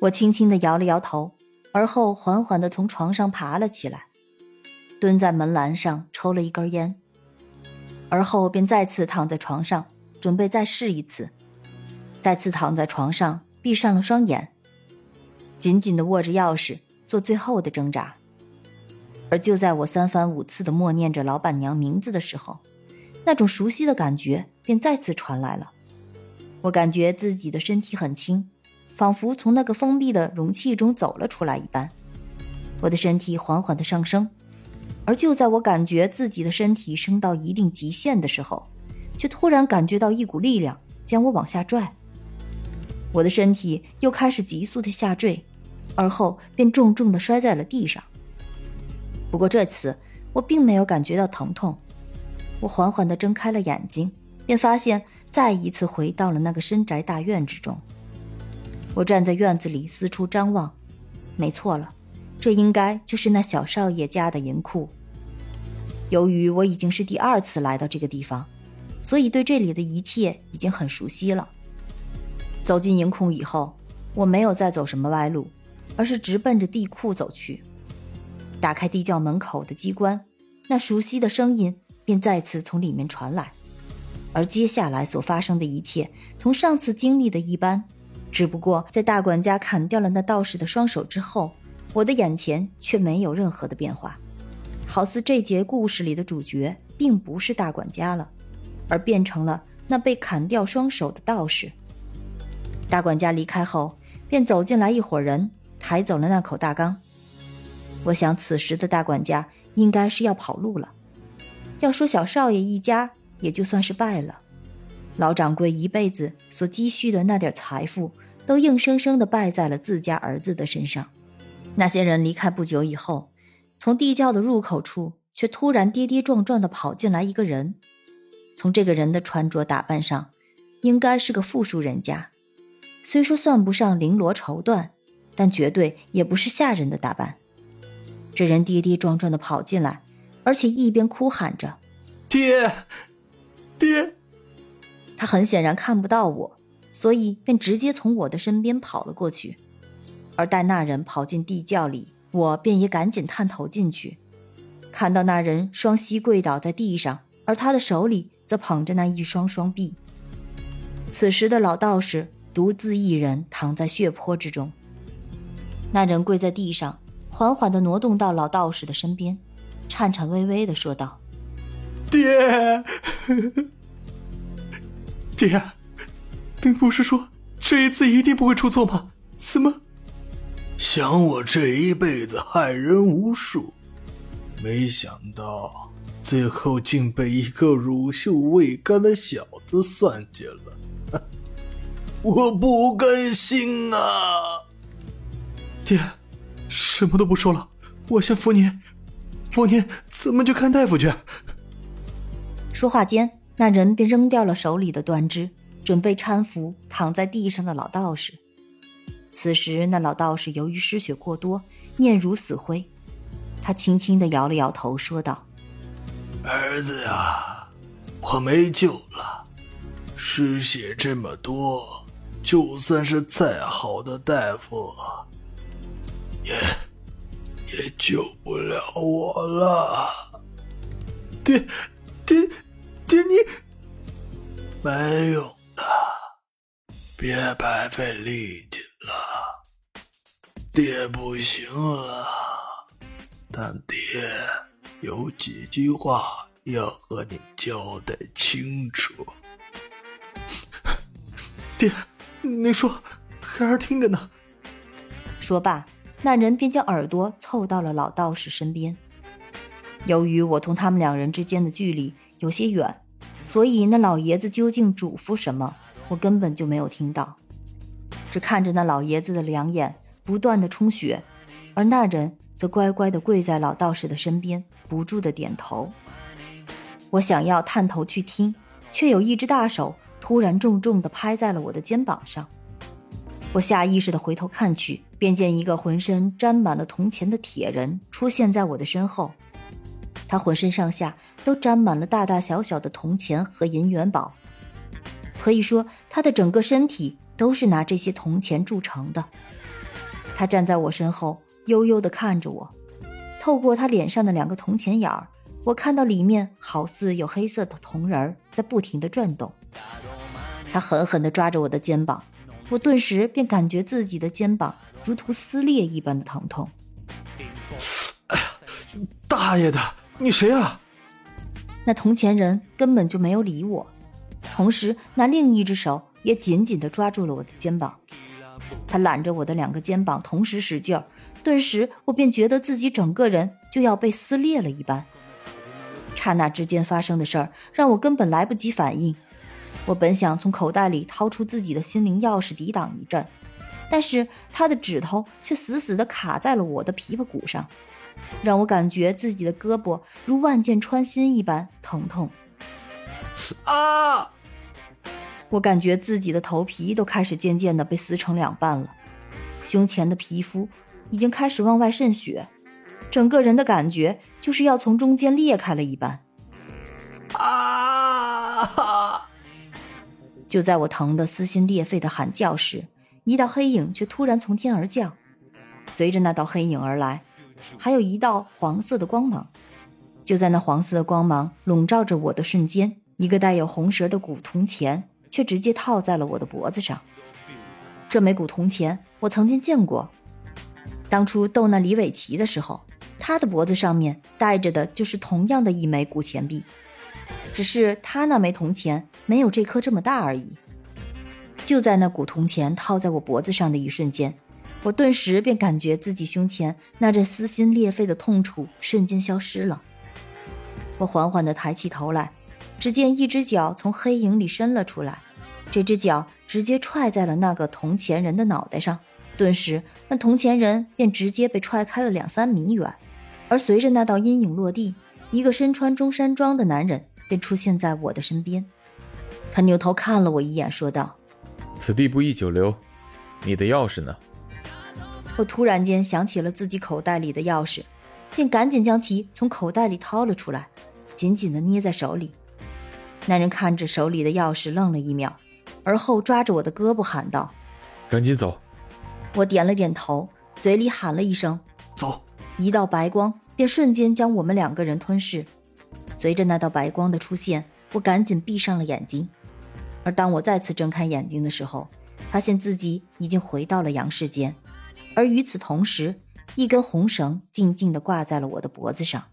我轻轻地摇了摇头，而后缓缓地从床上爬了起来，蹲在门栏上抽了一根烟，而后便再次躺在床上，准备再试一次。再次躺在床上，闭上了双眼，紧紧地握着钥匙，做最后的挣扎。而就在我三番五次地默念着老板娘名字的时候，那种熟悉的感觉便再次传来了。我感觉自己的身体很轻。仿佛从那个封闭的容器中走了出来一般，我的身体缓缓的上升，而就在我感觉自己的身体升到一定极限的时候，却突然感觉到一股力量将我往下拽，我的身体又开始急速的下坠，而后便重重的摔在了地上。不过这次我并没有感觉到疼痛，我缓缓的睁开了眼睛，便发现再一次回到了那个深宅大院之中。我站在院子里四处张望，没错了，这应该就是那小少爷家的银库。由于我已经是第二次来到这个地方，所以对这里的一切已经很熟悉了。走进银库以后，我没有再走什么歪路，而是直奔着地库走去。打开地窖门口的机关，那熟悉的声音便再次从里面传来，而接下来所发生的一切，同上次经历的一般。只不过在大管家砍掉了那道士的双手之后，我的眼前却没有任何的变化，好似这节故事里的主角并不是大管家了，而变成了那被砍掉双手的道士。大管家离开后，便走进来一伙人，抬走了那口大缸。我想，此时的大管家应该是要跑路了。要说小少爷一家，也就算是败了。老掌柜一辈子所积蓄的那点财富，都硬生生的败在了自家儿子的身上。那些人离开不久以后，从地窖的入口处，却突然跌跌撞撞的跑进来一个人。从这个人的穿着打扮上，应该是个富庶人家。虽说算不上绫罗绸缎，但绝对也不是下人的打扮。这人跌跌撞撞的跑进来，而且一边哭喊着：“爹，爹！”他很显然看不到我，所以便直接从我的身边跑了过去。而待那人跑进地窖里，我便也赶紧探头进去，看到那人双膝跪倒在地上，而他的手里则捧着那一双双臂。此时的老道士独自一人躺在血泊之中。那人跪在地上，缓缓地挪动到老道士的身边，颤颤巍巍地说道：“爹。”爹，您不是说这一次一定不会出错吗？怎么？想我这一辈子害人无数，没想到最后竟被一个乳臭未干的小子算计了，我不甘心啊！爹，什么都不说了，我先扶您，扶您咱们去看大夫去？说话间。那人便扔掉了手里的断枝，准备搀扶躺在地上的老道士。此时，那老道士由于失血过多，面如死灰。他轻轻地摇了摇头，说道：“儿子呀，我没救了。失血这么多，就算是再好的大夫，也也救不了我了。”爹，爹。爹，你没用的，别白费力气了。爹不行了，但爹有几句话要和你交代清楚。爹，你说，孩儿听着呢。说罢，那人便将耳朵凑到了老道士身边。由于我同他们两人之间的距离。有些远，所以那老爷子究竟嘱咐什么，我根本就没有听到，只看着那老爷子的两眼不断的充血，而那人则乖乖的跪在老道士的身边，不住的点头。我想要探头去听，却有一只大手突然重重的拍在了我的肩膀上。我下意识的回头看去，便见一个浑身沾满了铜钱的铁人出现在我的身后。他浑身上下都沾满了大大小小的铜钱和银元宝，可以说他的整个身体都是拿这些铜钱铸成的。他站在我身后，悠悠地看着我。透过他脸上的两个铜钱眼儿，我看到里面好似有黑色的铜人儿在不停地转动。他狠狠地抓着我的肩膀，我顿时便感觉自己的肩膀如同撕裂一般的疼痛。哎呀，大爷的，你谁啊？那铜钱人根本就没有理我，同时那另一只手也紧紧地抓住了我的肩膀。他揽着我的两个肩膀，同时使劲儿，顿时我便觉得自己整个人就要被撕裂了一般。刹那之间发生的事儿让我根本来不及反应。我本想从口袋里掏出自己的心灵钥匙抵挡一阵，但是他的指头却死死地卡在了我的琵琶骨上，让我感觉自己的胳膊如万箭穿心一般疼痛。啊！我感觉自己的头皮都开始渐渐的被撕成两半了，胸前的皮肤已经开始往外渗血，整个人的感觉就是要从中间裂开了一般。啊！就在我疼得撕心裂肺的喊叫时，一道黑影却突然从天而降，随着那道黑影而来，还有一道黄色的光芒。就在那黄色的光芒笼罩着我的瞬间，一个带有红蛇的古铜钱却直接套在了我的脖子上。这枚古铜钱我曾经见过，当初斗那李伟奇的时候，他的脖子上面戴着的就是同样的一枚古钱币。只是他那枚铜钱没有这颗这么大而已。就在那古铜钱套在我脖子上的一瞬间，我顿时便感觉自己胸前那阵撕心裂肺的痛楚瞬间消失了。我缓缓地抬起头来，只见一只脚从黑影里伸了出来，这只脚直接踹在了那个铜钱人的脑袋上，顿时那铜钱人便直接被踹开了两三米远。而随着那道阴影落地，一个身穿中山装的男人。便出现在我的身边，他扭头看了我一眼，说道：“此地不宜久留，你的钥匙呢？”我突然间想起了自己口袋里的钥匙，便赶紧将其从口袋里掏了出来，紧紧的捏在手里。那人看着手里的钥匙，愣了一秒，而后抓着我的胳膊喊道：“赶紧走！”我点了点头，嘴里喊了一声：“走！”一道白光便瞬间将我们两个人吞噬。随着那道白光的出现，我赶紧闭上了眼睛。而当我再次睁开眼睛的时候，发现自己已经回到了阳世间。而与此同时，一根红绳静静地挂在了我的脖子上。